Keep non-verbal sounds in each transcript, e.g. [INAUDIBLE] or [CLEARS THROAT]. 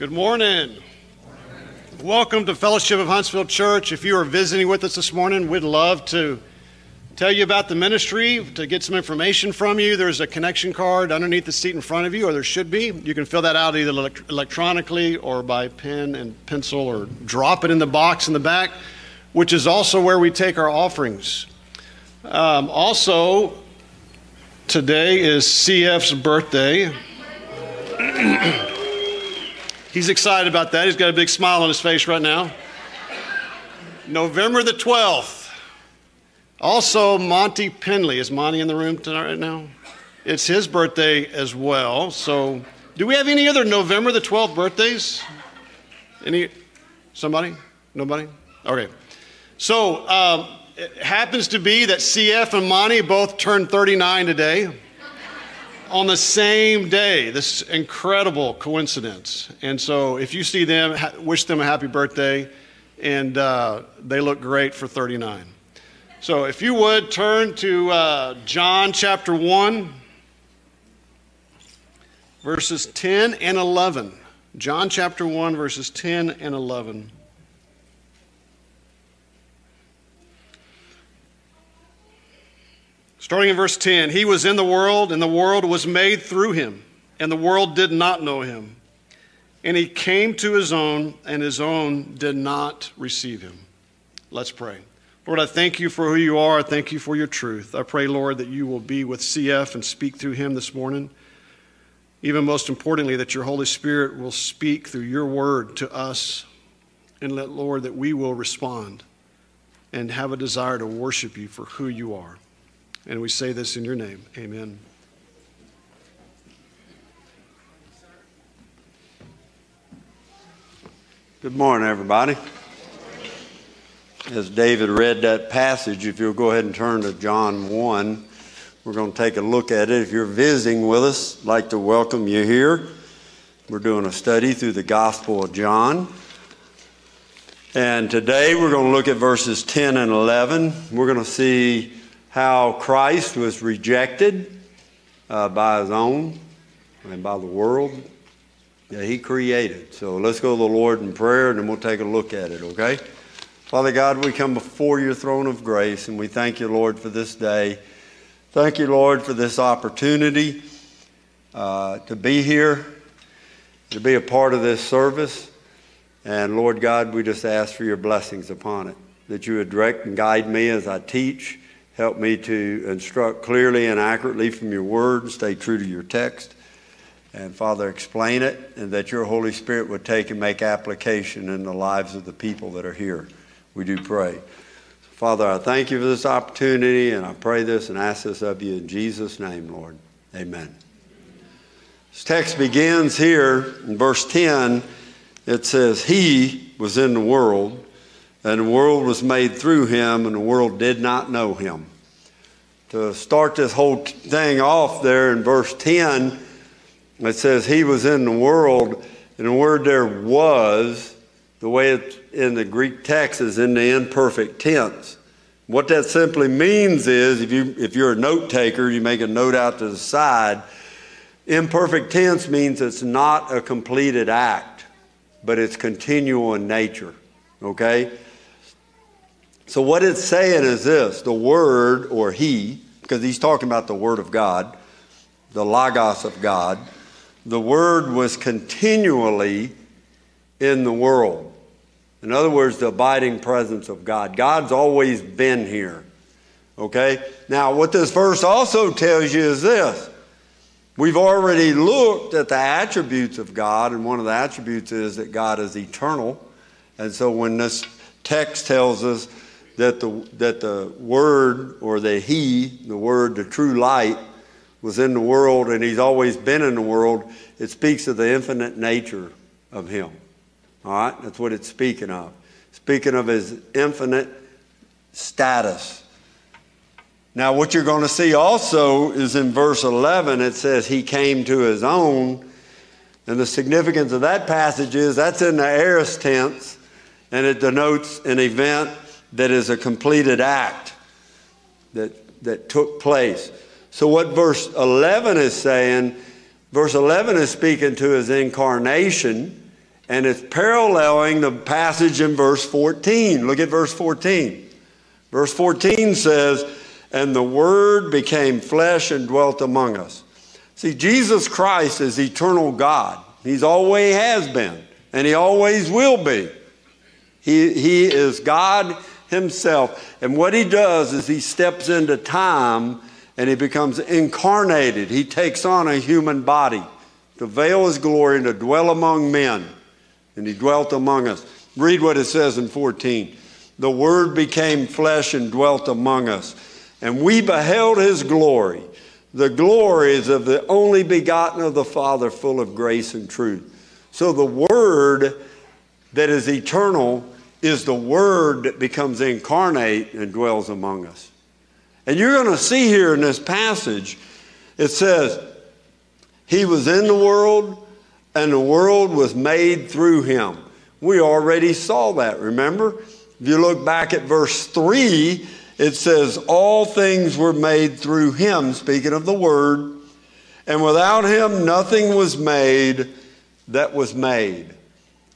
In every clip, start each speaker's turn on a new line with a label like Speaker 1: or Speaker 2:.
Speaker 1: Good morning. Welcome to Fellowship of Huntsville Church. If you are visiting with us this morning, we'd love to tell you about the ministry, to get some information from you. There's a connection card underneath the seat in front of you, or there should be. You can fill that out either electronically or by pen and pencil, or drop it in the box in the back, which is also where we take our offerings. Um, also, today is CF's birthday. [CLEARS THROAT] He's excited about that. He's got a big smile on his face right now. November the 12th. Also, Monty Penley. Is Monty in the room tonight right now? It's his birthday as well. So, do we have any other November the 12th birthdays? Any? Somebody? Nobody? Okay. So, um, it happens to be that CF and Monty both turned 39 today on the same day. This incredible coincidence. And so, if you see them, wish them a happy birthday, and uh, they look great for 39. So, if you would turn to uh, John chapter 1, verses 10 and 11. John chapter 1, verses 10 and 11. Starting in verse 10 He was in the world, and the world was made through him, and the world did not know him. And he came to his own, and his own did not receive him. Let's pray. Lord, I thank you for who you are. I thank you for your truth. I pray, Lord, that you will be with CF and speak through him this morning. Even most importantly, that your Holy Spirit will speak through your word to us. And let, Lord, that we will respond and have a desire to worship you for who you are. And we say this in your name. Amen.
Speaker 2: Good morning, everybody. As David read that passage, if you'll go ahead and turn to John 1, we're going to take a look at it. If you're visiting with us, I'd like to welcome you here. We're doing a study through the Gospel of John. And today we're going to look at verses 10 and 11. We're going to see how Christ was rejected uh, by his own and by the world that he created. So let's go to the Lord in prayer and then we'll take a look at it, okay? Father God, we come before your throne of grace and we thank you, Lord, for this day. Thank you, Lord, for this opportunity uh, to be here, to be a part of this service. And Lord God, we just ask for your blessings upon it, that you would direct and guide me as I teach Help me to instruct clearly and accurately from your word, and stay true to your text. And Father, explain it, and that your Holy Spirit would take and make application in the lives of the people that are here. We do pray. Father, I thank you for this opportunity, and I pray this and ask this of you in Jesus' name, Lord. Amen. This text begins here in verse 10. It says, He was in the world, and the world was made through him, and the world did not know him to start this whole thing off there in verse 10, it says, He was in the world, and the word there was, the way it's in the Greek text is in the imperfect tense. What that simply means is, if, you, if you're a note taker, you make a note out to the side. Imperfect tense means it's not a completed act, but it's continual in nature. Okay? So, what it's saying is this the Word, or He, because he's talking about the Word of God, the Logos of God, the Word was continually in the world. In other words, the abiding presence of God. God's always been here. Okay? Now, what this verse also tells you is this. We've already looked at the attributes of God, and one of the attributes is that God is eternal. And so when this text tells us that the, that the Word or the He, the Word, the true light, was in the world and He's always been in the world, it speaks of the infinite nature of Him. All right? That's what it's speaking of. Speaking of His infinite status. Now, what you're going to see also is in verse 11, it says, He came to His own. And the significance of that passage is that's in the aorist tense, and it denotes an event that is a completed act that, that took place. So, what verse 11 is saying, verse 11 is speaking to his incarnation, and it's paralleling the passage in verse 14. Look at verse 14. Verse 14 says, And the Word became flesh and dwelt among us. See, Jesus Christ is eternal God. He's always has been, and He always will be. He, he is God Himself. And what He does is He steps into time and He becomes incarnated. He takes on a human body to veil His glory and to dwell among men. And He dwelt among us. Read what it says in 14. The Word became flesh and dwelt among us. And we beheld His glory. The glory is of the only begotten of the Father, full of grace and truth. So the Word that is eternal is the Word that becomes incarnate and dwells among us. And you're going to see here in this passage, it says, He was in the world, and the world was made through Him. We already saw that, remember? If you look back at verse 3, it says, All things were made through Him, speaking of the Word, and without Him nothing was made that was made.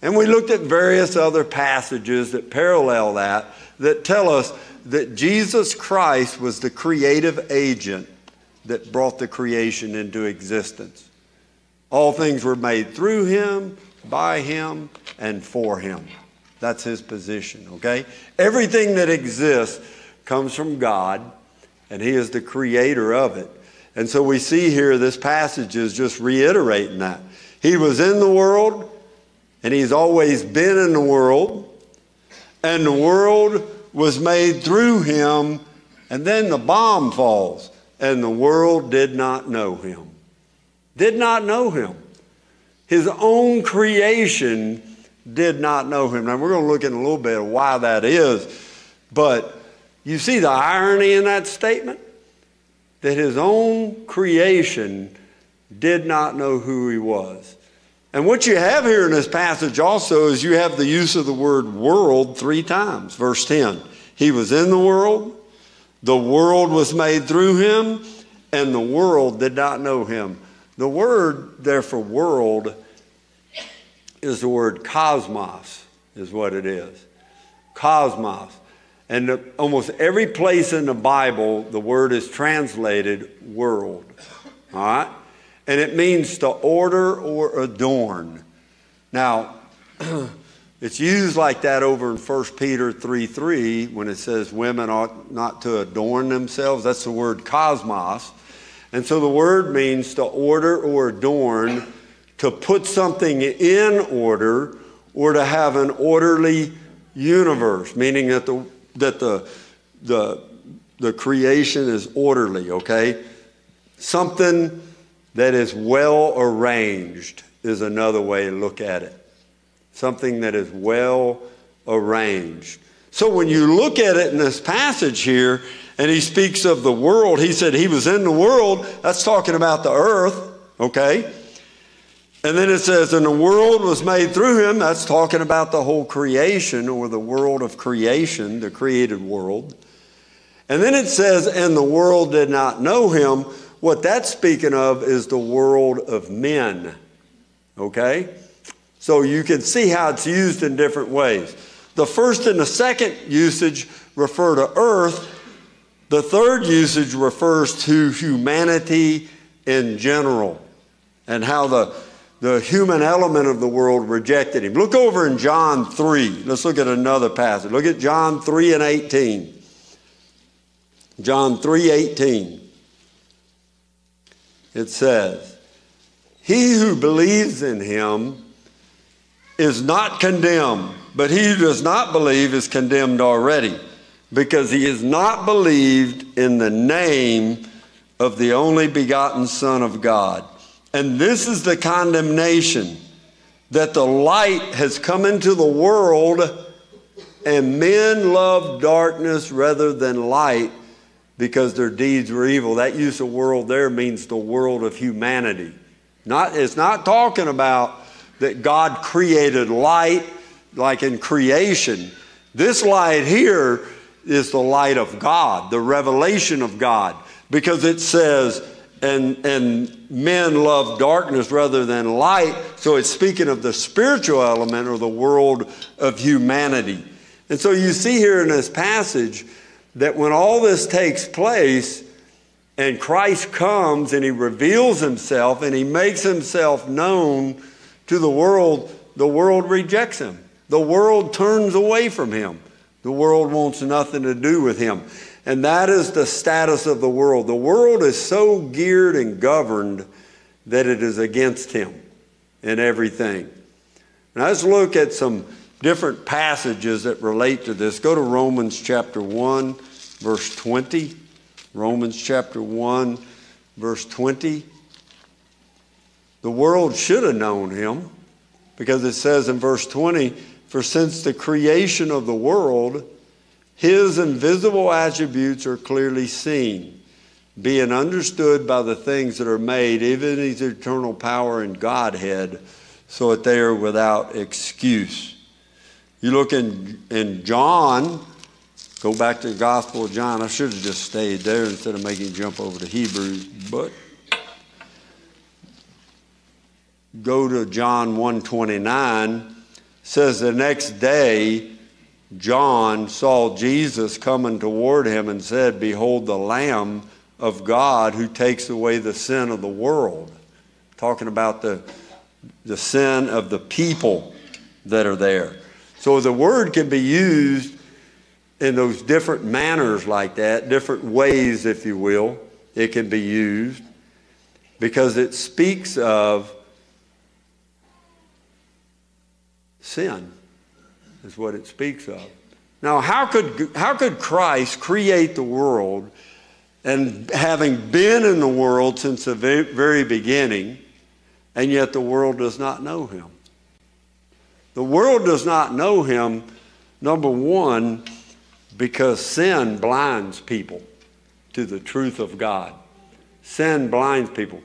Speaker 2: And we looked at various other passages that parallel that, that tell us that Jesus Christ was the creative agent that brought the creation into existence. All things were made through him, by him, and for him. That's his position, okay? Everything that exists comes from God, and he is the creator of it. And so we see here this passage is just reiterating that. He was in the world, and he's always been in the world, and the world was made through him, and then the bomb falls, and the world did not know him. Did not know him. His own creation did not know him. Now, we're going to look in a little bit of why that is, but you see the irony in that statement? That his own creation did not know who he was. And what you have here in this passage also is you have the use of the word world three times. Verse 10 He was in the world, the world was made through him, and the world did not know him. The word there for world is the word cosmos, is what it is. Cosmos. And almost every place in the Bible, the word is translated world. All right? And it means to order or adorn. Now, [CLEARS THROAT] it's used like that over in 1 Peter 3 3 when it says women ought not to adorn themselves. That's the word cosmos. And so the word means to order or adorn, to put something in order, or to have an orderly universe, meaning that the, that the, the, the creation is orderly, okay? Something that is well arranged is another way to look at it. Something that is well arranged. So when you look at it in this passage here, and he speaks of the world, he said he was in the world, that's talking about the earth, okay? And then it says, and the world was made through him, that's talking about the whole creation or the world of creation, the created world. And then it says, and the world did not know him. What that's speaking of is the world of men. Okay? So you can see how it's used in different ways. The first and the second usage refer to earth. The third usage refers to humanity in general and how the, the human element of the world rejected him. Look over in John 3. Let's look at another passage. Look at John 3 and 18. John 3 18 it says, He who believes in him is not condemned, but he who does not believe is condemned already, because he has not believed in the name of the only begotten Son of God. And this is the condemnation that the light has come into the world, and men love darkness rather than light because their deeds were evil. That use of world there means the world of humanity. Not, it's not talking about that God created light like in creation. This light here is the light of God, the revelation of God, because it says, and, and men love darkness rather than light. So it's speaking of the spiritual element or the world of humanity. And so you see here in this passage that when all this takes place and Christ comes and he reveals himself and he makes himself known to the world, the world rejects him. The world turns away from him. The world wants nothing to do with him. And that is the status of the world. The world is so geared and governed that it is against him in everything. Now let's look at some different passages that relate to this. Go to Romans chapter 1, verse 20. Romans chapter 1, verse 20. The world should have known him because it says in verse 20, For since the creation of the world, his invisible attributes are clearly seen, being understood by the things that are made, even his eternal power and Godhead, so that they are without excuse. You look in, in John, go back to the Gospel of John. I should have just stayed there instead of making jump over to Hebrews, but go to John 129 says the next day John saw Jesus coming toward him and said, Behold, the Lamb of God who takes away the sin of the world. Talking about the, the sin of the people that are there. So the word can be used in those different manners like that, different ways, if you will. It can be used because it speaks of sin is what it speaks of. Now, how could, how could Christ create the world and having been in the world since the very beginning, and yet the world does not know him? The world does not know him, number one, because sin blinds people to the truth of God. Sin blinds people.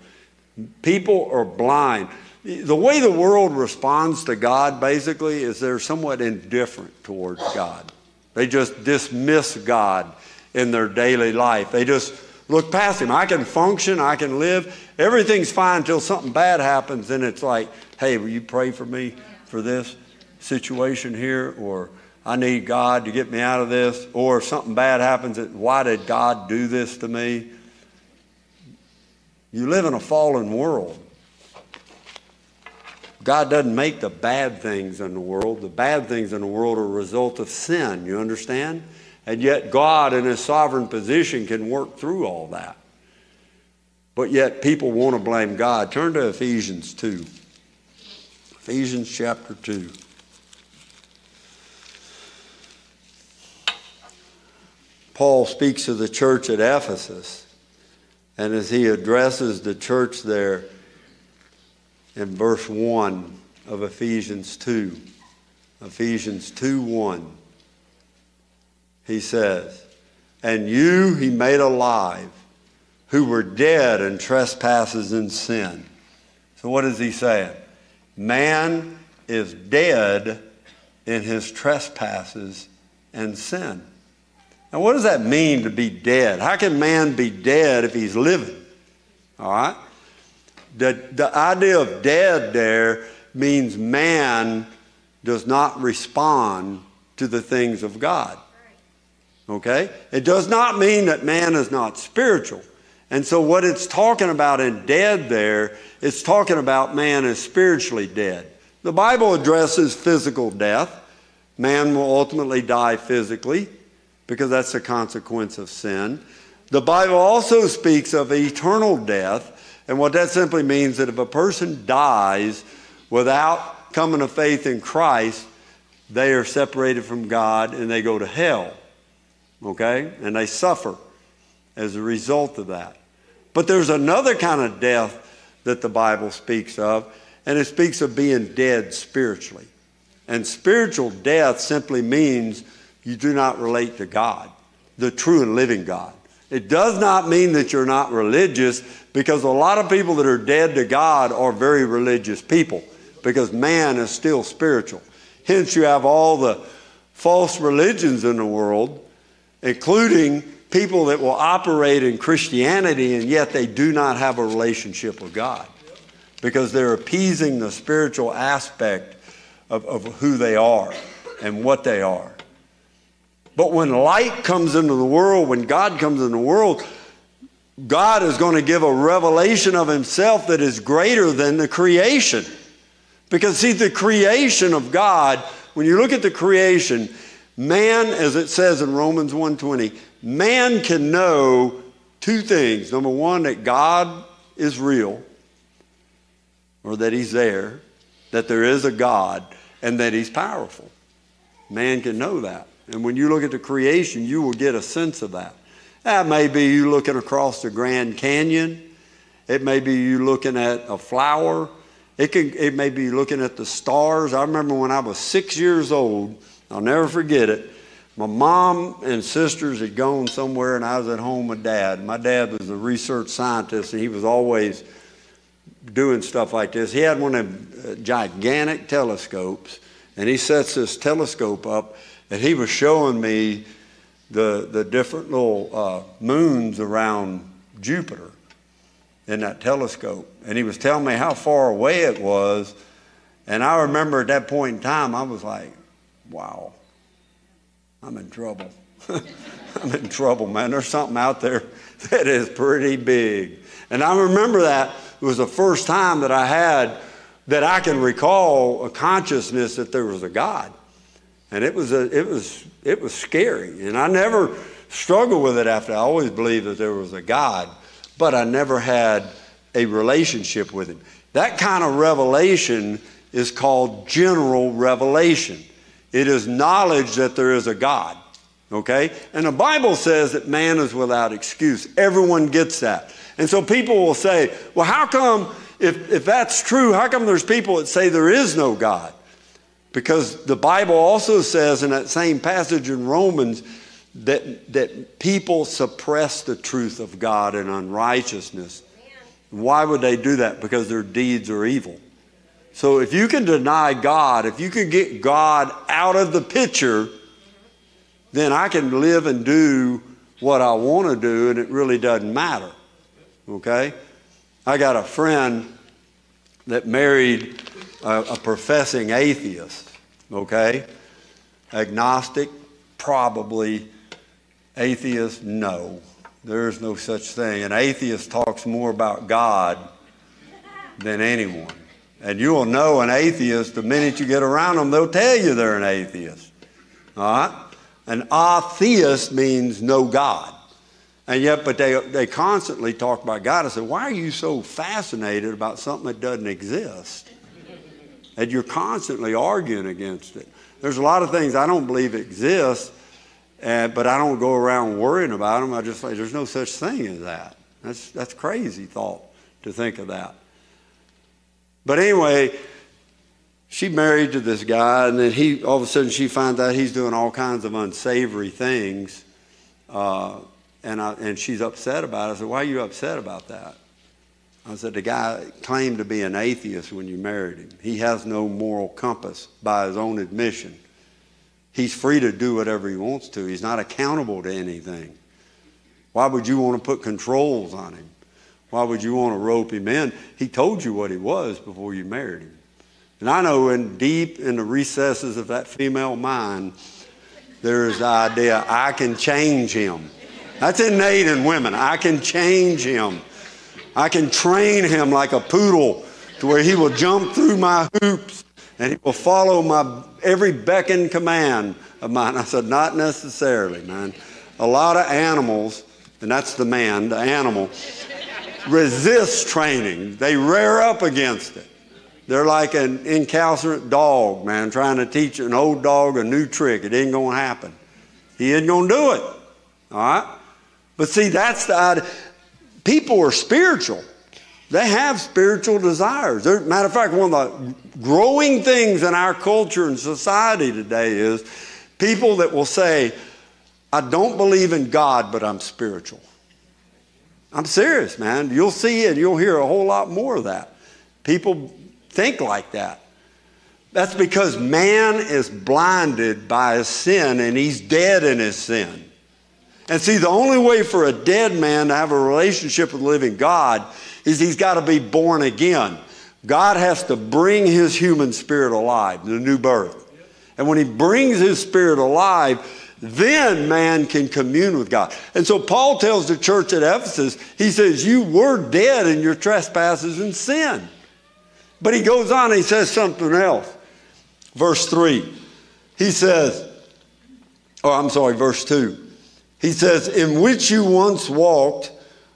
Speaker 2: People are blind the way the world responds to God basically is they're somewhat indifferent towards God. They just dismiss God in their daily life. They just look past Him. I can function, I can live, everything's fine until something bad happens, and it's like, hey, will you pray for me for this situation here? Or I need God to get me out of this. Or if something bad happens, why did God do this to me? You live in a fallen world. God doesn't make the bad things in the world. The bad things in the world are a result of sin, you understand? And yet, God, in His sovereign position, can work through all that. But yet, people want to blame God. Turn to Ephesians 2. Ephesians chapter 2. Paul speaks to the church at Ephesus, and as he addresses the church there, in verse 1 of Ephesians 2. Ephesians 2 1. He says, And you he made alive who were dead in trespasses and sin. So what is he saying? Man is dead in his trespasses and sin. Now, what does that mean to be dead? How can man be dead if he's living? All right? The, the idea of dead there means man does not respond to the things of God. Okay? It does not mean that man is not spiritual. And so, what it's talking about in dead there, it's talking about man is spiritually dead. The Bible addresses physical death. Man will ultimately die physically because that's a consequence of sin. The Bible also speaks of eternal death and what that simply means is that if a person dies without coming to faith in Christ, they are separated from God and they go to hell. Okay? And they suffer as a result of that. But there's another kind of death that the Bible speaks of, and it speaks of being dead spiritually. And spiritual death simply means you do not relate to God, the true and living God. It does not mean that you're not religious because a lot of people that are dead to God are very religious people because man is still spiritual. Hence, you have all the false religions in the world, including people that will operate in Christianity and yet they do not have a relationship with God because they're appeasing the spiritual aspect of, of who they are and what they are. But when light comes into the world, when God comes into the world, God is going to give a revelation of himself that is greater than the creation. Because see, the creation of God, when you look at the creation, man, as it says in Romans 1:20, man can know two things. Number one, that God is real, or that he's there, that there is a God, and that he's powerful. Man can know that. And when you look at the creation, you will get a sense of that. That may be you looking across the Grand Canyon. It may be you looking at a flower. It, can, it may be looking at the stars. I remember when I was six years old, I'll never forget it. My mom and sisters had gone somewhere, and I was at home with dad. My dad was a research scientist, and he was always doing stuff like this. He had one of uh, gigantic telescopes, and he sets this telescope up, and he was showing me the, the different little uh, moons around Jupiter in that telescope. And he was telling me how far away it was. And I remember at that point in time, I was like, wow, I'm in trouble. [LAUGHS] I'm in trouble, man. There's something out there [LAUGHS] that is pretty big. And I remember that it was the first time that I had, that I can recall a consciousness that there was a God. And it was, a, it was, it was scary. And I never struggled with it after. I always believed that there was a God, but I never had a relationship with Him. That kind of revelation is called general revelation. It is knowledge that there is a God. Okay? And the Bible says that man is without excuse. Everyone gets that. And so people will say, well, how come, if, if that's true, how come there's people that say there is no God? Because the Bible also says in that same passage in Romans that, that people suppress the truth of God in unrighteousness. Why would they do that? Because their deeds are evil. So if you can deny God, if you can get God out of the picture, then I can live and do what I want to do and it really doesn't matter. Okay? I got a friend that married a, a professing atheist, okay? Agnostic, probably. Atheist, no. There is no such thing. An atheist talks more about God than anyone. And you will know an atheist the minute you get around them, they'll tell you they're an atheist. All right? An atheist means no God. And yet, but they, they constantly talk about God. I said, why are you so fascinated about something that doesn't exist? and you're constantly arguing against it. There's a lot of things I don't believe exist, uh, but I don't go around worrying about them. I just say there's no such thing as that. That's that's crazy thought to think of that. But anyway, she married to this guy, and then he all of a sudden she finds out he's doing all kinds of unsavory things, uh, and I, and she's upset about it. I said, "Why are you upset about that?" I said, the guy claimed to be an atheist when you married him. He has no moral compass by his own admission. He's free to do whatever he wants to. He's not accountable to anything. Why would you want to put controls on him? Why would you want to rope him in? He told you what he was before you married him. And I know in deep in the recesses of that female mind, there is the idea I can change him. That's innate in women. I can change him. I can train him like a poodle to where he will jump through my hoops and he will follow my every beck and command of mine. I said, Not necessarily, man. A lot of animals, and that's the man, the animal, resist training. They rear up against it. They're like an incalcitrant dog, man, trying to teach an old dog a new trick. It ain't going to happen. He ain't going to do it. All right? But see, that's the idea people are spiritual. They have spiritual desires. They're, matter of fact, one of the growing things in our culture and society today is people that will say, I don't believe in God, but I'm spiritual. I'm serious, man. You'll see and you'll hear a whole lot more of that. People think like that. That's because man is blinded by his sin and he's dead in his sin. And see, the only way for a dead man to have a relationship with the living God is he's got to be born again. God has to bring his human spirit alive, the new birth. And when he brings his spirit alive, then man can commune with God. And so Paul tells the church at Ephesus, he says, You were dead in your trespasses and sin. But he goes on, and he says something else. Verse 3, he says, Oh, I'm sorry, verse 2. He says, In which you once walked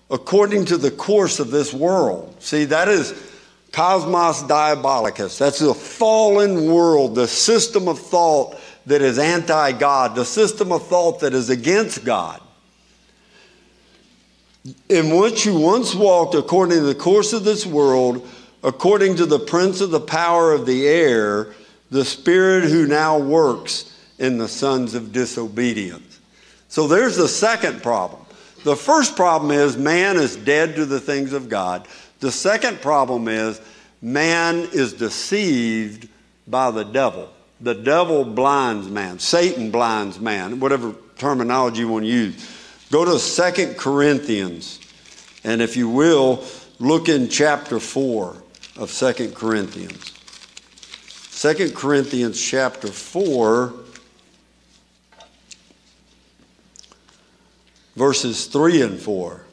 Speaker 2: according to the course of this world. See, that is cosmos diabolicus. That's the fallen world, the system of thought that is anti God, the system of thought that is against God. In which you once walked according to the course of this world, according to the prince of the power of the air, the spirit who now works in the sons of disobedience. So there's the second problem. The first problem is man is dead to the things of God. The second problem is man is deceived by the devil. The devil blinds man, Satan blinds man, whatever terminology you want to use. Go to Second Corinthians, and if you will, look in chapter 4 of Second Corinthians. Second Corinthians chapter 4 verses 3 and 4.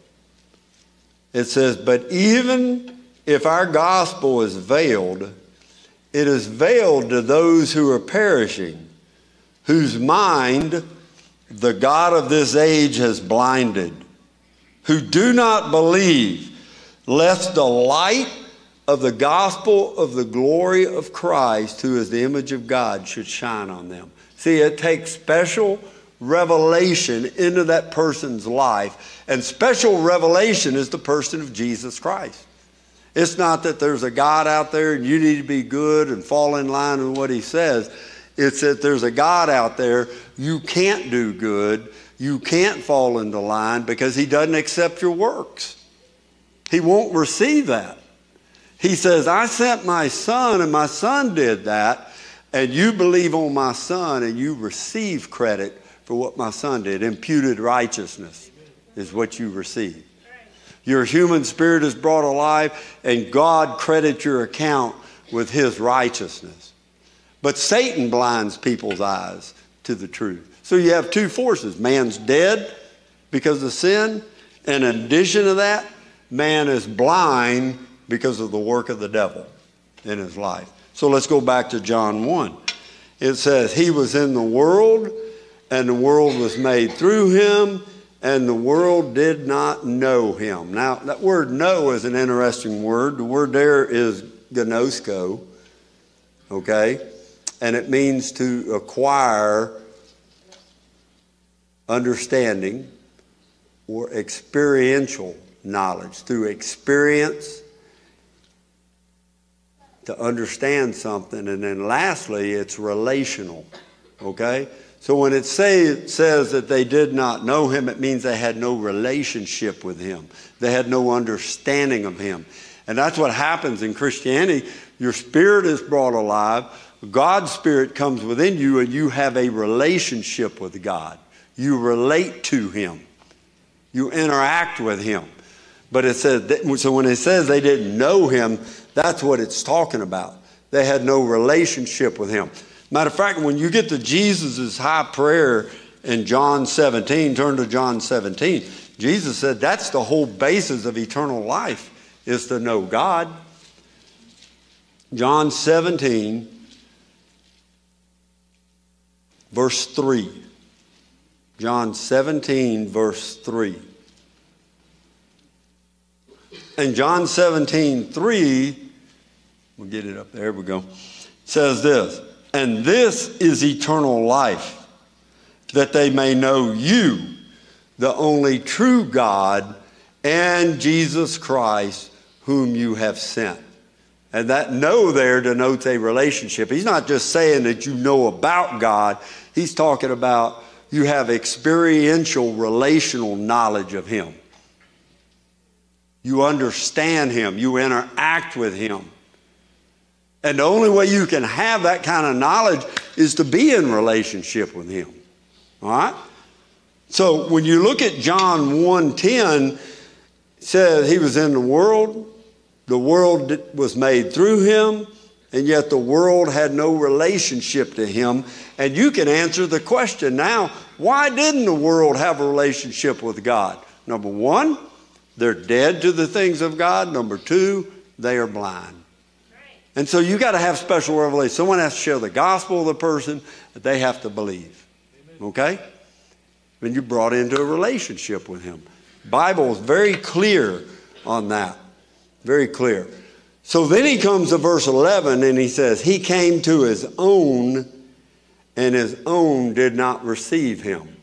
Speaker 2: It says, But even if our gospel is veiled, it is veiled to those who are perishing, whose mind the God of this age has blinded, who do not believe, lest the light of the gospel of the glory of Christ, who is the image of God, should shine on them. See, it takes special revelation into that person's life. And special revelation is the person of Jesus Christ. It's not that there's a God out there and you need to be good and fall in line with what he says. It's that there's a God out there, you can't do good, you can't fall into line because he doesn't accept your works. He won't receive that. He says, I sent my son and my son did that, and you believe on my son and you receive credit for what my son did. Imputed righteousness is what you receive. Your human spirit is brought alive, and God credits your account with his righteousness. But Satan blinds people's eyes to the truth. So you have two forces man's dead because of sin, and in addition to that, man is blind because of the work of the devil in his life. So let's go back to John 1. It says, He was in the world and the world was made through him, and the world did not know him. Now, that word know is an interesting word. The word there is gnosko, okay? And it means to acquire understanding or experiential knowledge. Through experience, to understand something. And then lastly, it's relational, okay? So when it say, says that they did not know him, it means they had no relationship with him. They had no understanding of him. And that's what happens in Christianity. Your spirit is brought alive. God's spirit comes within you and you have a relationship with God. You relate to him. You interact with him. But it says, so when it says they didn't know him, that's what it's talking about. They had no relationship with him. Matter of fact, when you get to Jesus' high prayer in John 17, turn to John 17, Jesus said that's the whole basis of eternal life is to know God. John 17, verse 3. John 17, verse 3. And John 17, 3, we'll get it up there, we go, says this and this is eternal life, that they may know you, the only true God, and Jesus Christ, whom you have sent. And that know there denotes a relationship. He's not just saying that you know about God, he's talking about you have experiential, relational knowledge of Him. You understand Him, you interact with Him. And the only way you can have that kind of knowledge is to be in relationship with Him. All right? So when you look at John 1:10, it says he was in the world, the world was made through him, and yet the world had no relationship to him. And you can answer the question now, why didn't the world have a relationship with God? Number 1, they're dead to the things of God. Number 2, they are blind. And so you got to have special revelation. Someone has to share the gospel of the person that they have to believe. Okay? Then you're brought into a relationship with him. Bible is very clear on that. Very clear. So then he comes to verse 11 and he says, He came to his own, and his own did not receive him.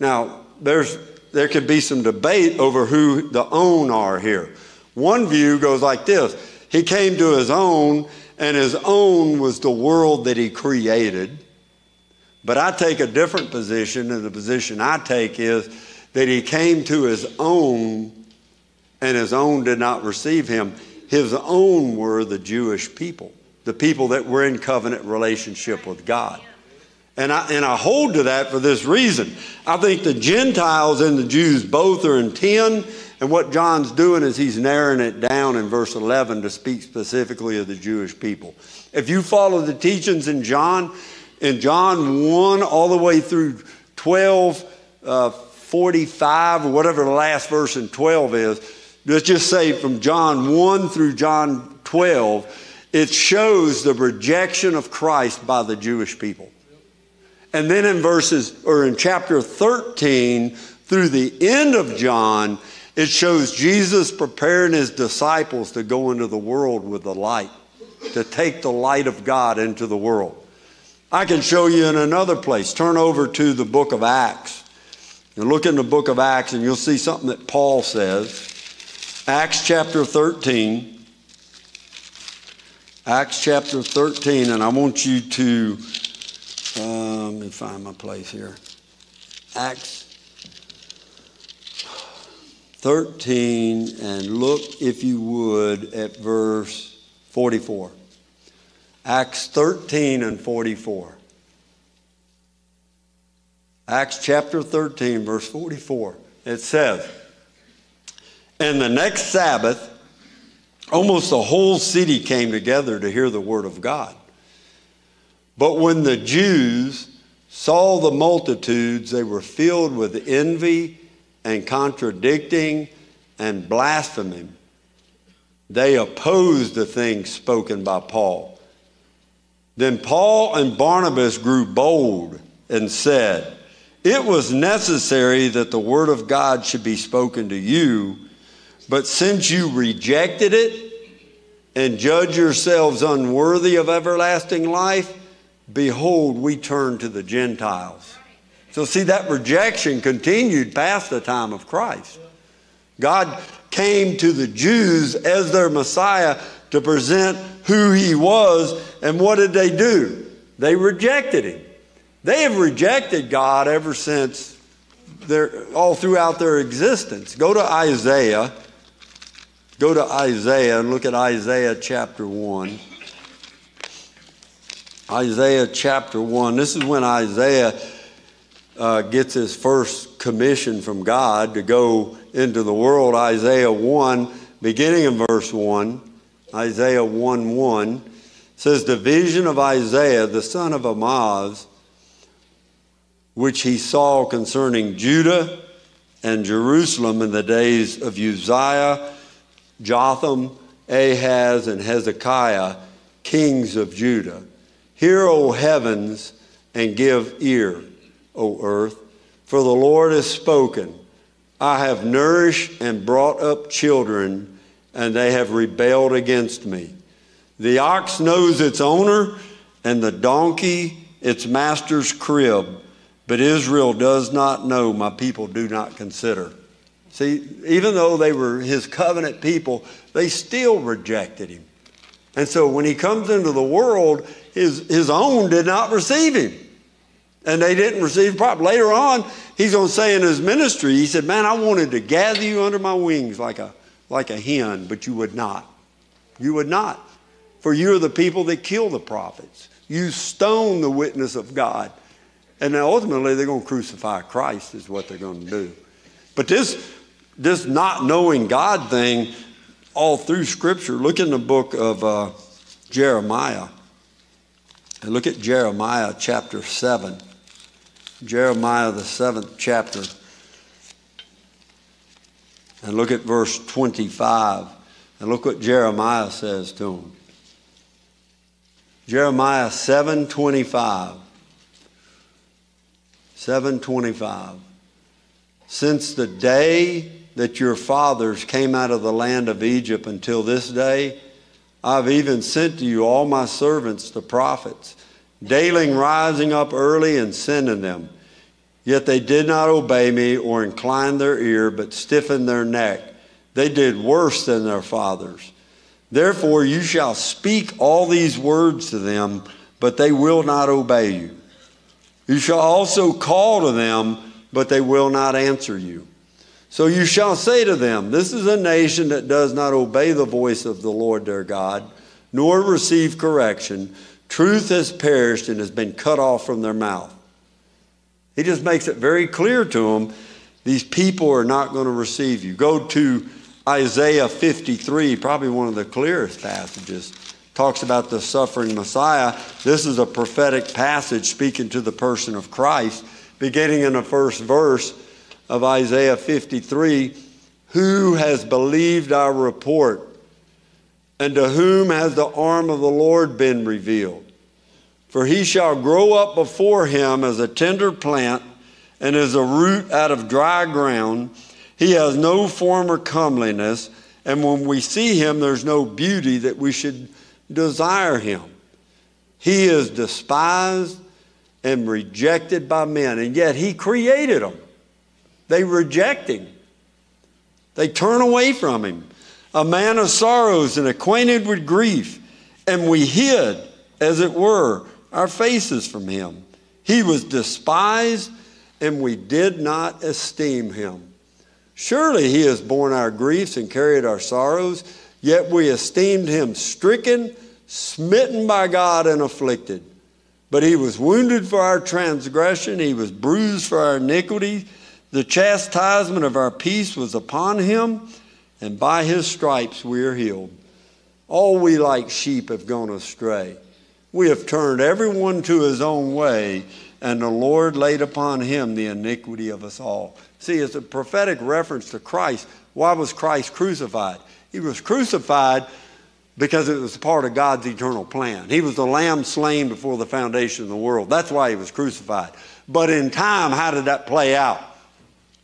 Speaker 2: Now, there's, there could be some debate over who the own are here. One view goes like this He came to his own, and his own was the world that he created. But I take a different position, and the position I take is that he came to his own, and his own did not receive him. His own were the Jewish people, the people that were in covenant relationship with God. And I, and I hold to that for this reason. I think the Gentiles and the Jews both are in 10, and what John's doing is he's narrowing it down in verse 11 to speak specifically of the Jewish people. If you follow the teachings in John, in John 1 all the way through 12, uh, 45, or whatever the last verse in 12 is, let's just say from John 1 through John 12, it shows the rejection of Christ by the Jewish people. And then in verses, or in chapter 13 through the end of John, it shows Jesus preparing his disciples to go into the world with the light, to take the light of God into the world. I can show you in another place. Turn over to the book of Acts. And look in the book of Acts, and you'll see something that Paul says. Acts chapter 13. Acts chapter 13, and I want you to, um, let me find my place here. Acts 13, and look, if you would, at verse 44. Acts 13 and 44. Acts chapter 13, verse 44. It says, and the next Sabbath, almost the whole city came together to hear the word of God. But when the Jews saw the multitudes, they were filled with envy and contradicting and blaspheming. They opposed the things spoken by Paul. Then Paul and Barnabas grew bold and said, It was necessary that the word of God should be spoken to you but since you rejected it and judge yourselves unworthy of everlasting life, behold, we turn to the Gentiles. So, see, that rejection continued past the time of Christ. God came to the Jews as their Messiah to present who he was, and what did they do? They rejected him. They have rejected God ever since their, all throughout their existence. Go to Isaiah Go to Isaiah and look at Isaiah chapter 1. Isaiah chapter 1. This is when Isaiah uh, gets his first commission from God to go into the world. Isaiah 1, beginning in verse 1. Isaiah 1 1 says, The vision of Isaiah, the son of Amoz, which he saw concerning Judah and Jerusalem in the days of Uzziah Jotham, Ahaz, and Hezekiah, kings of Judah. Hear, O heavens, and give ear, O earth, for the Lord has spoken. I have nourished and brought up children, and they have rebelled against me. The ox knows its owner, and the donkey its master's crib, but Israel does not know, my people do not consider. See, even though they were his covenant people, they still rejected him. And so when he comes into the world, his, his own did not receive him. And they didn't receive prop. Later on, he's going to say in his ministry, he said, Man, I wanted to gather you under my wings like a, like a hen, but you would not. You would not. For you are the people that kill the prophets. You stone the witness of God. And ultimately, they're going to crucify Christ, is what they're going to do. But this, this not knowing God thing, all through Scripture, look in the book of uh, Jeremiah. And look at Jeremiah chapter 7. Jeremiah, the seventh chapter. And look at verse 25. And look what Jeremiah says to him. Jeremiah 7:25. 725. Since the day that your fathers came out of the land of Egypt until this day, I've even sent to you all my servants, the prophets, daily rising up early and sending them. Yet they did not obey me or incline their ear, but stiffened their neck. They did worse than their fathers. Therefore, you shall speak all these words to them, but they will not obey you. You shall also call to them, but they will not answer you. So you shall say to them, This is a nation that does not obey the voice of the Lord their God, nor receive correction. Truth has perished and has been cut off from their mouth. He just makes it very clear to them these people are not going to receive you. Go to Isaiah 53, probably one of the clearest passages talks about the suffering Messiah. This is a prophetic passage speaking to the person of Christ, beginning in the first verse of Isaiah 53 Who has believed our report? And to whom has the arm of the Lord been revealed? For he shall grow up before him as a tender plant and as a root out of dry ground. He has no form or comeliness, and when we see him, there's no beauty that we should desire him. He is despised and rejected by men, and yet he created them. They reject him, they turn away from him. A man of sorrows and acquainted with grief, and we hid, as it were, our faces from him. He was despised, and we did not esteem him. Surely he has borne our griefs and carried our sorrows. Yet we esteemed him stricken, smitten by God, and afflicted. But he was wounded for our transgression, he was bruised for our iniquity. The chastisement of our peace was upon him, and by his stripes we are healed. All we like sheep have gone astray. We have turned everyone to his own way, and the Lord laid upon him the iniquity of us all. See, it's a prophetic reference to Christ. Why was Christ crucified? He was crucified because it was part of God's eternal plan. He was the lamb slain before the foundation of the world. That's why he was crucified. But in time, how did that play out?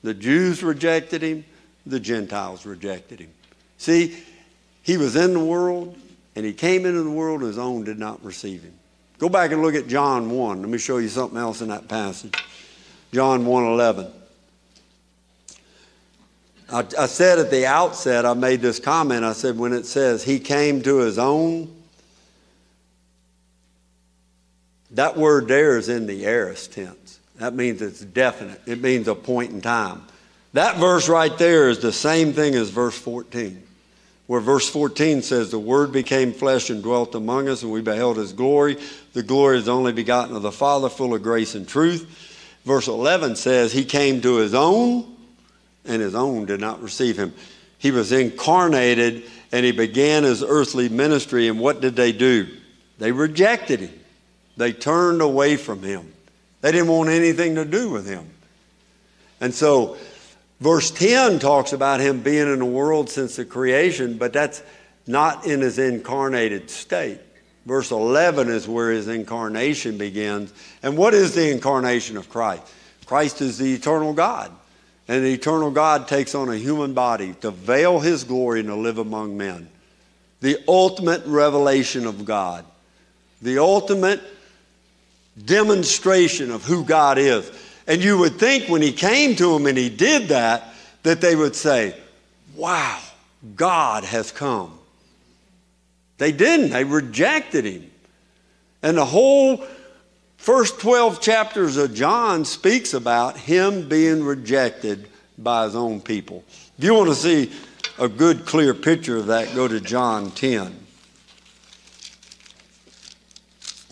Speaker 2: The Jews rejected him, the Gentiles rejected him. See, he was in the world, and he came into the world, and his own did not receive him. Go back and look at John 1. Let me show you something else in that passage. John 1 11. I, I said at the outset, I made this comment. I said, when it says he came to his own, that word there is in the aorist tense. That means it's definite, it means a point in time. That verse right there is the same thing as verse 14, where verse 14 says, The Word became flesh and dwelt among us, and we beheld His glory. The glory is only begotten of the Father, full of grace and truth. Verse 11 says, He came to His own, and his own did not receive him. He was incarnated and he began his earthly ministry. And what did they do? They rejected him, they turned away from him. They didn't want anything to do with him. And so, verse 10 talks about him being in the world since the creation, but that's not in his incarnated state. Verse 11 is where his incarnation begins. And what is the incarnation of Christ? Christ is the eternal God. And the eternal God takes on a human body to veil his glory and to live among men. The ultimate revelation of God, the ultimate demonstration of who God is. And you would think when he came to them and he did that, that they would say, Wow, God has come. They didn't, they rejected him. And the whole First 12 chapters of John speaks about him being rejected by his own people. If you want to see a good, clear picture of that, go to John 10.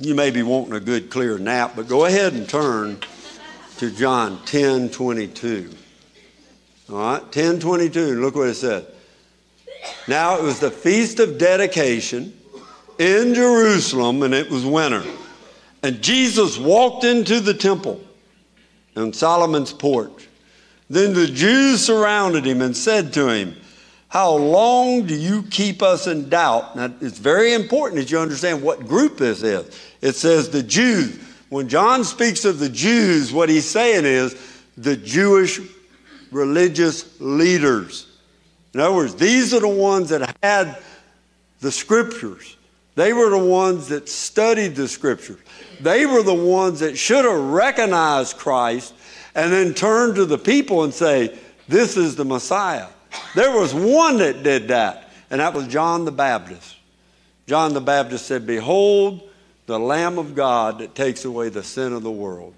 Speaker 2: You may be wanting a good, clear nap, but go ahead and turn to John 10 22. All right, 10 22. Look what it said. Now it was the feast of dedication in Jerusalem, and it was winter. And Jesus walked into the temple on Solomon's porch. Then the Jews surrounded him and said to him, How long do you keep us in doubt? Now, it's very important that you understand what group this is. It says the Jews. When John speaks of the Jews, what he's saying is the Jewish religious leaders. In other words, these are the ones that had the scriptures. They were the ones that studied the scriptures. They were the ones that should have recognized Christ and then turned to the people and say, This is the Messiah. There was one that did that, and that was John the Baptist. John the Baptist said, Behold, the Lamb of God that takes away the sin of the world.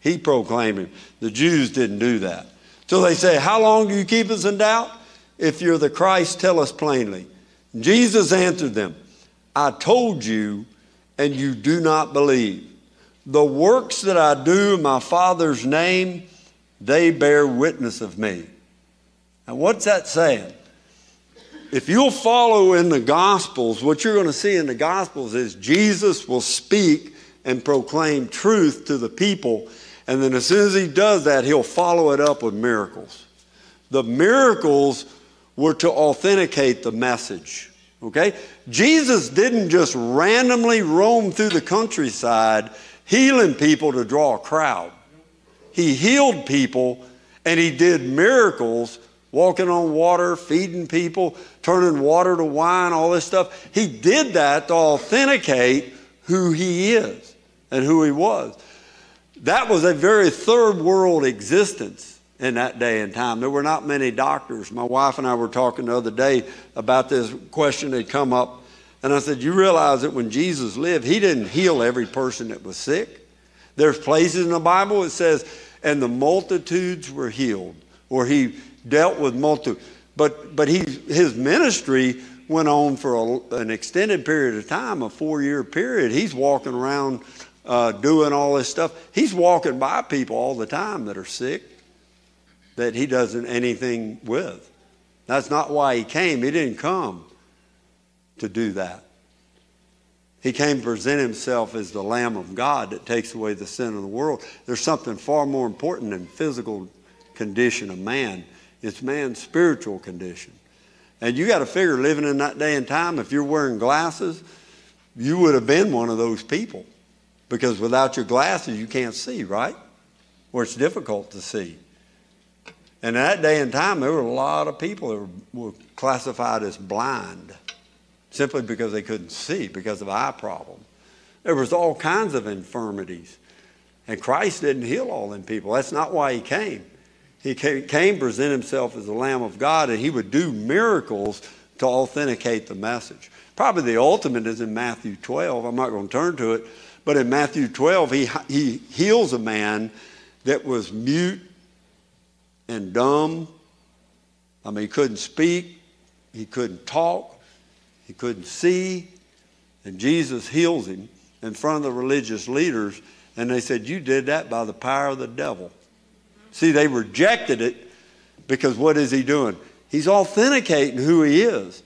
Speaker 2: He proclaimed him. The Jews didn't do that. So they say, How long do you keep us in doubt? If you're the Christ, tell us plainly. Jesus answered them, I told you, and you do not believe. The works that I do in my Father's name, they bear witness of me. Now, what's that saying? If you'll follow in the Gospels, what you're going to see in the Gospels is Jesus will speak and proclaim truth to the people. And then as soon as he does that, he'll follow it up with miracles. The miracles were to authenticate the message. Okay? Jesus didn't just randomly roam through the countryside healing people to draw a crowd. He healed people and he did miracles, walking on water, feeding people, turning water to wine, all this stuff. He did that to authenticate who he is and who he was. That was a very third world existence in that day and time. There were not many doctors. My wife and I were talking the other day about this question that come up. And I said, You realize that when Jesus lived, he didn't heal every person that was sick. There's places in the Bible it says, and the multitudes were healed, or he dealt with multitudes. But, but he, his ministry went on for a, an extended period of time, a four year period. He's walking around uh, doing all this stuff. He's walking by people all the time that are sick that he doesn't anything with. That's not why he came. He didn't come to do that. He came to present himself as the Lamb of God that takes away the sin of the world. There's something far more important than physical condition of man. It's man's spiritual condition. And you got to figure living in that day and time, if you're wearing glasses, you would have been one of those people. Because without your glasses, you can't see, right? Or it's difficult to see. And that day and time, there were a lot of people that were, were classified as blind simply because they couldn't see because of eye problem. There was all kinds of infirmities. And Christ didn't heal all them people. That's not why he came. He came, present himself as the Lamb of God, and he would do miracles to authenticate the message. Probably the ultimate is in Matthew 12. I'm not going to turn to it, but in Matthew 12, he, he heals a man that was mute and dumb. I mean, he couldn't speak, he couldn't talk, he couldn't see. And Jesus heals him in front of the religious leaders, and they said, You did that by the power of the devil. See, they rejected it because what is he doing? He's authenticating who he is.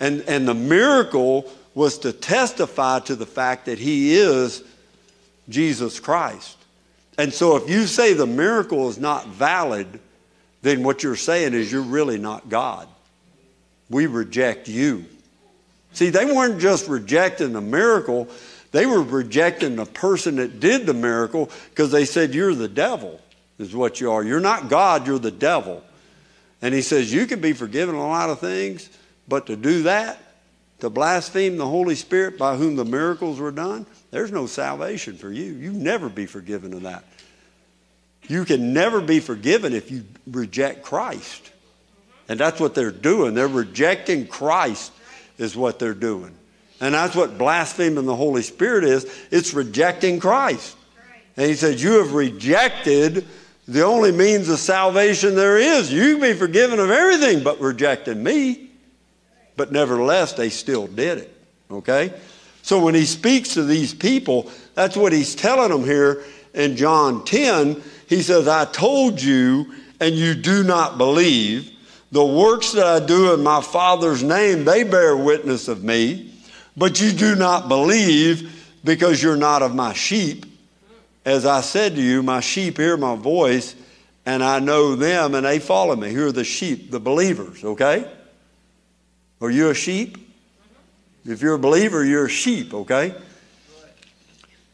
Speaker 2: And, and the miracle was to testify to the fact that he is Jesus Christ. And so if you say the miracle is not valid, then what you're saying is you're really not God. We reject you. See, they weren't just rejecting the miracle, they were rejecting the person that did the miracle because they said, You're the devil, is what you are. You're not God, you're the devil. And he says, You can be forgiven a lot of things, but to do that, to blaspheme the Holy Spirit by whom the miracles were done, there's no salvation for you. You never be forgiven of that. You can never be forgiven if you reject Christ. And that's what they're doing. They're rejecting Christ, is what they're doing. And that's what blaspheming the Holy Spirit is it's rejecting Christ. And he says, You have rejected the only means of salvation there is. You be forgiven of everything but rejecting me. But nevertheless, they still did it. Okay? So when he speaks to these people, that's what he's telling them here. in John 10, he says, I told you, and you do not believe. The works that I do in my Father's name, they bear witness of me, but you do not believe because you're not of my sheep. As I said to you, my sheep hear my voice, and I know them, and they follow me. Who are the sheep? The believers, okay? Are you a sheep? Mm-hmm. If you're a believer, you're a sheep, okay?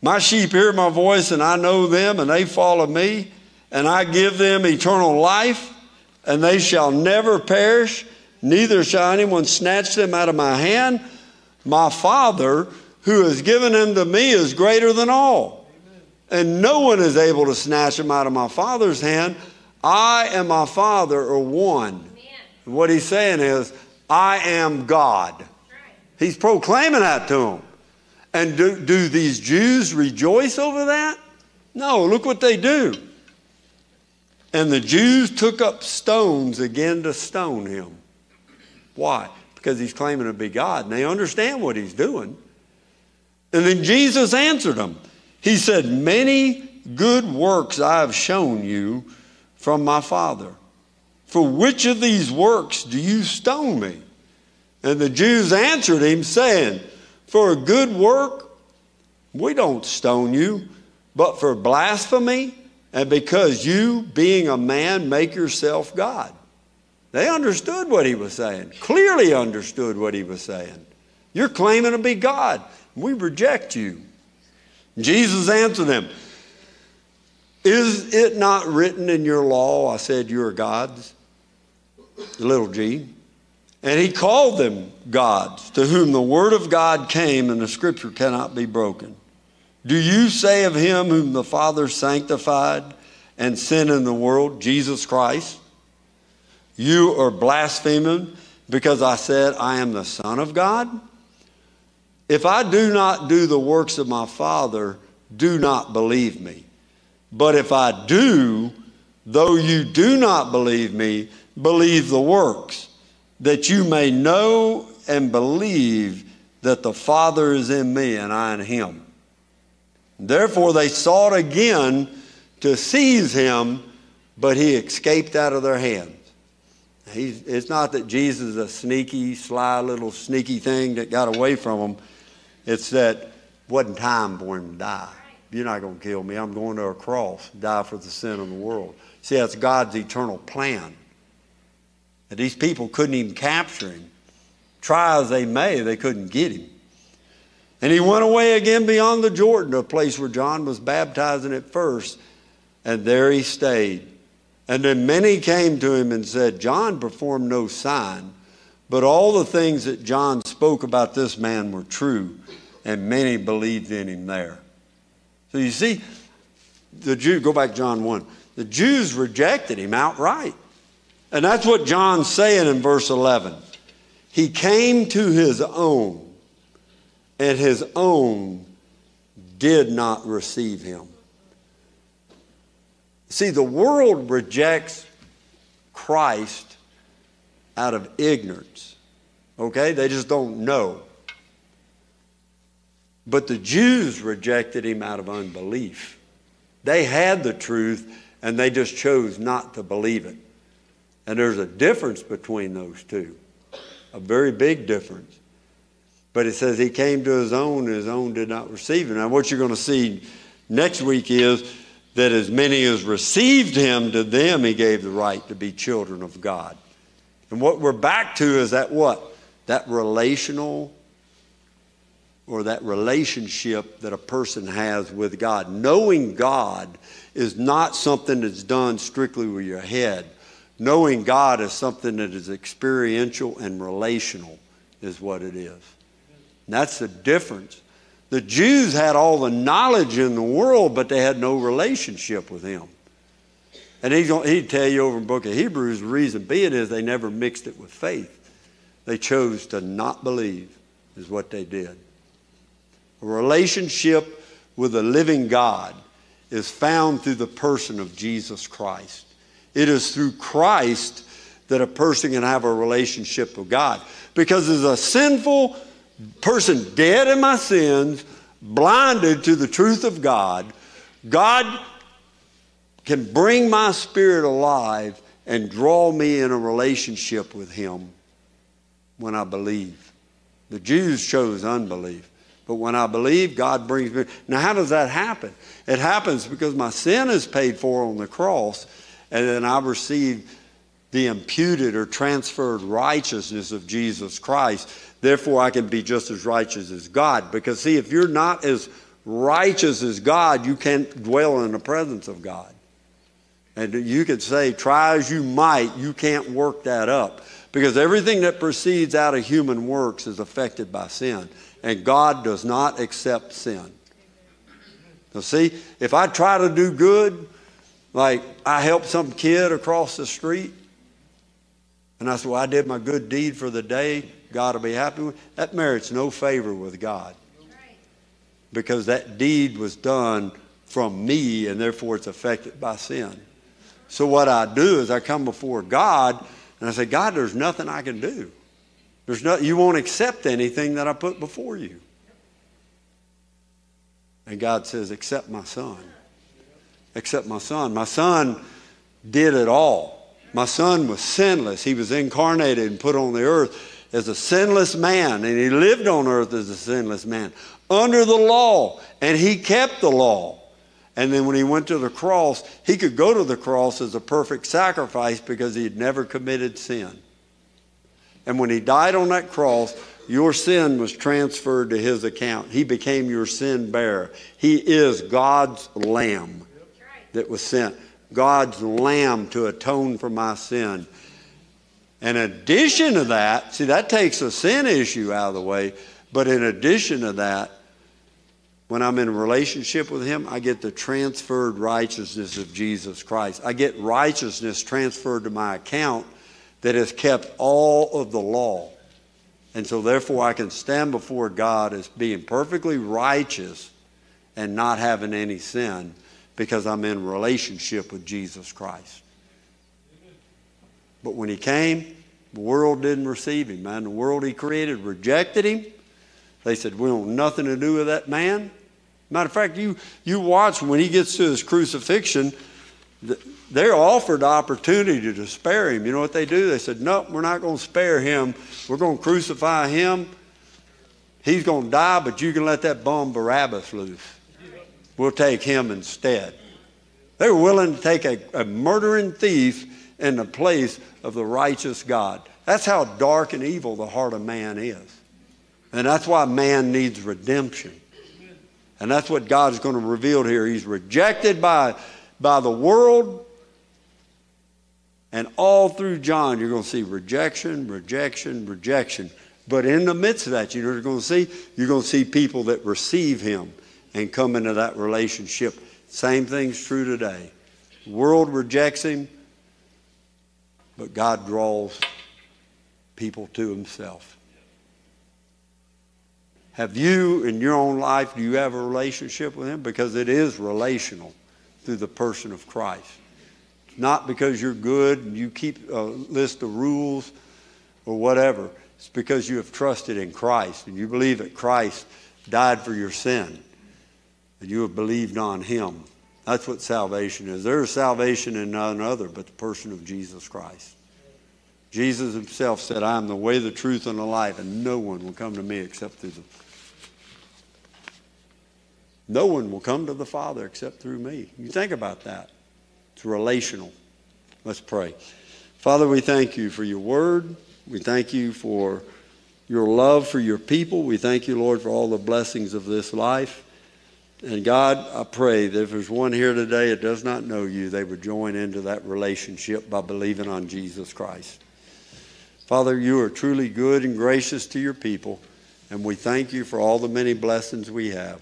Speaker 2: My sheep hear my voice, and I know them, and they follow me, and I give them eternal life, and they shall never perish, neither shall anyone snatch them out of my hand. My Father, who has given them to me, is greater than all, and no one is able to snatch them out of my Father's hand. I and my Father are one. What he's saying is, I am God. He's proclaiming that to them. And do, do these Jews rejoice over that? No, look what they do. And the Jews took up stones again to stone him. Why? Because he's claiming to be God, and they understand what he's doing. And then Jesus answered them. He said, Many good works I have shown you from my Father. For which of these works do you stone me? And the Jews answered him, saying, for a good work, we don't stone you, but for blasphemy and because you, being a man, make yourself God. They understood what he was saying, clearly understood what he was saying. You're claiming to be God. We reject you. Jesus answered them, Is it not written in your law, I said, you are gods? Little g. And he called them gods, to whom the word of God came, and the scripture cannot be broken. Do you say of him whom the Father sanctified and sent in the world, Jesus Christ? You are blaspheming because I said, I am the Son of God? If I do not do the works of my Father, do not believe me. But if I do, though you do not believe me, believe the works that you may know and believe that the Father is in me and I in him. Therefore, they sought again to seize him, but he escaped out of their hands. He's, it's not that Jesus is a sneaky, sly little sneaky thing that got away from him. It's that wasn't time for him to die. You're not going to kill me. I'm going to a cross, die for the sin of the world. See, that's God's eternal plan. And these people couldn't even capture him. Try as they may, they couldn't get him. And he went away again beyond the Jordan, a place where John was baptizing at first, and there he stayed. And then many came to him and said, John performed no sign, but all the things that John spoke about this man were true, and many believed in him there. So you see, the Jew, go back John 1. The Jews rejected him outright. And that's what John's saying in verse 11. He came to his own, and his own did not receive him. See, the world rejects Christ out of ignorance. Okay? They just don't know. But the Jews rejected him out of unbelief. They had the truth and they just chose not to believe it. And there's a difference between those two, a very big difference. But it says he came to his own, and his own did not receive him. Now, what you're going to see next week is that as many as received him, to them he gave the right to be children of God. And what we're back to is that what? That relational or that relationship that a person has with God. Knowing God is not something that's done strictly with your head Knowing God is something that is experiential and relational, is what it is. And that's the difference. The Jews had all the knowledge in the world, but they had no relationship with Him. And he's, he'd tell you over in the book of Hebrews, the reason being is they never mixed it with faith. They chose to not believe, is what they did. A relationship with a living God is found through the person of Jesus Christ. It is through Christ that a person can have a relationship with God. Because as a sinful person, dead in my sins, blinded to the truth of God, God can bring my spirit alive and draw me in a relationship with Him when I believe. The Jews chose unbelief. But when I believe, God brings me. Now, how does that happen? It happens because my sin is paid for on the cross, and then I receive the imputed or transferred righteousness of Jesus Christ. Therefore, I can be just as righteous as God. Because, see, if you're not as righteous as God, you can't dwell in the presence of God. And you could say, try as you might, you can't work that up. Because everything that proceeds out of human works is affected by sin. And God does not accept sin. So, see, if I try to do good, like I help some kid across the street, and I said, Well, I did my good deed for the day, God will be happy with that merits no favor with God. Because that deed was done from me, and therefore it's affected by sin. So what I do is I come before God and I say, God, there's nothing I can do. There's no, you won't accept anything that I put before you. And God says, accept my son. Accept my son. My son did it all. My son was sinless. He was incarnated and put on the earth as a sinless man, and he lived on earth as a sinless man under the law, and he kept the law. And then when he went to the cross, he could go to the cross as a perfect sacrifice because he had never committed sin. And when he died on that cross, your sin was transferred to his account. He became your sin bearer. He is God's lamb that was sent, God's lamb to atone for my sin. In addition to that, see, that takes a sin issue out of the way, but in addition to that, when I'm in relationship with Him, I get the transferred righteousness of Jesus Christ. I get righteousness transferred to my account that has kept all of the law. And so, therefore, I can stand before God as being perfectly righteous and not having any sin because I'm in relationship with Jesus Christ. But when He came, the world didn't receive Him, man. The world He created rejected Him. They said, We want nothing to do with that man. Matter of fact, you, you watch when he gets to his crucifixion, they're offered the opportunity to spare him. You know what they do? They said, Nope, we're not going to spare him. We're going to crucify him. He's going to die, but you can let that bum Barabbas loose. We'll take him instead. They were willing to take a, a murdering thief in the place of the righteous God. That's how dark and evil the heart of man is. And that's why man needs redemption. And that's what God is going to reveal here. He's rejected by, by the world. And all through John, you're going to see rejection, rejection, rejection. But in the midst of that, you know you're going to see? You're going to see people that receive him and come into that relationship. Same thing's true today. The world rejects him, but God draws people to himself. Have you, in your own life, do you have a relationship with Him? Because it is relational through the person of Christ. Not because you're good and you keep a list of rules or whatever. It's because you have trusted in Christ and you believe that Christ died for your sin and you have believed on Him. That's what salvation is. There is salvation in none other but the person of Jesus Christ. Jesus himself said, I am the way, the truth, and the life, and no one will come to me except through the no one will come to the Father except through me. You think about that. It's relational. Let's pray. Father, we thank you for your word. We thank you for your love for your people. We thank you, Lord, for all the blessings of this life. And God, I pray that if there's one here today that does not know you, they would join into that relationship by believing on Jesus Christ. Father, you are truly good and gracious to your people, and we thank you for all the many blessings we have.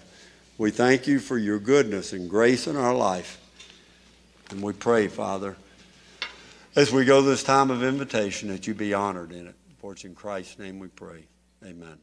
Speaker 2: We thank you for your goodness and grace in our life. And we pray, Father, as we go this time of invitation, that you be honored in it. For it's in Christ's name we pray. Amen.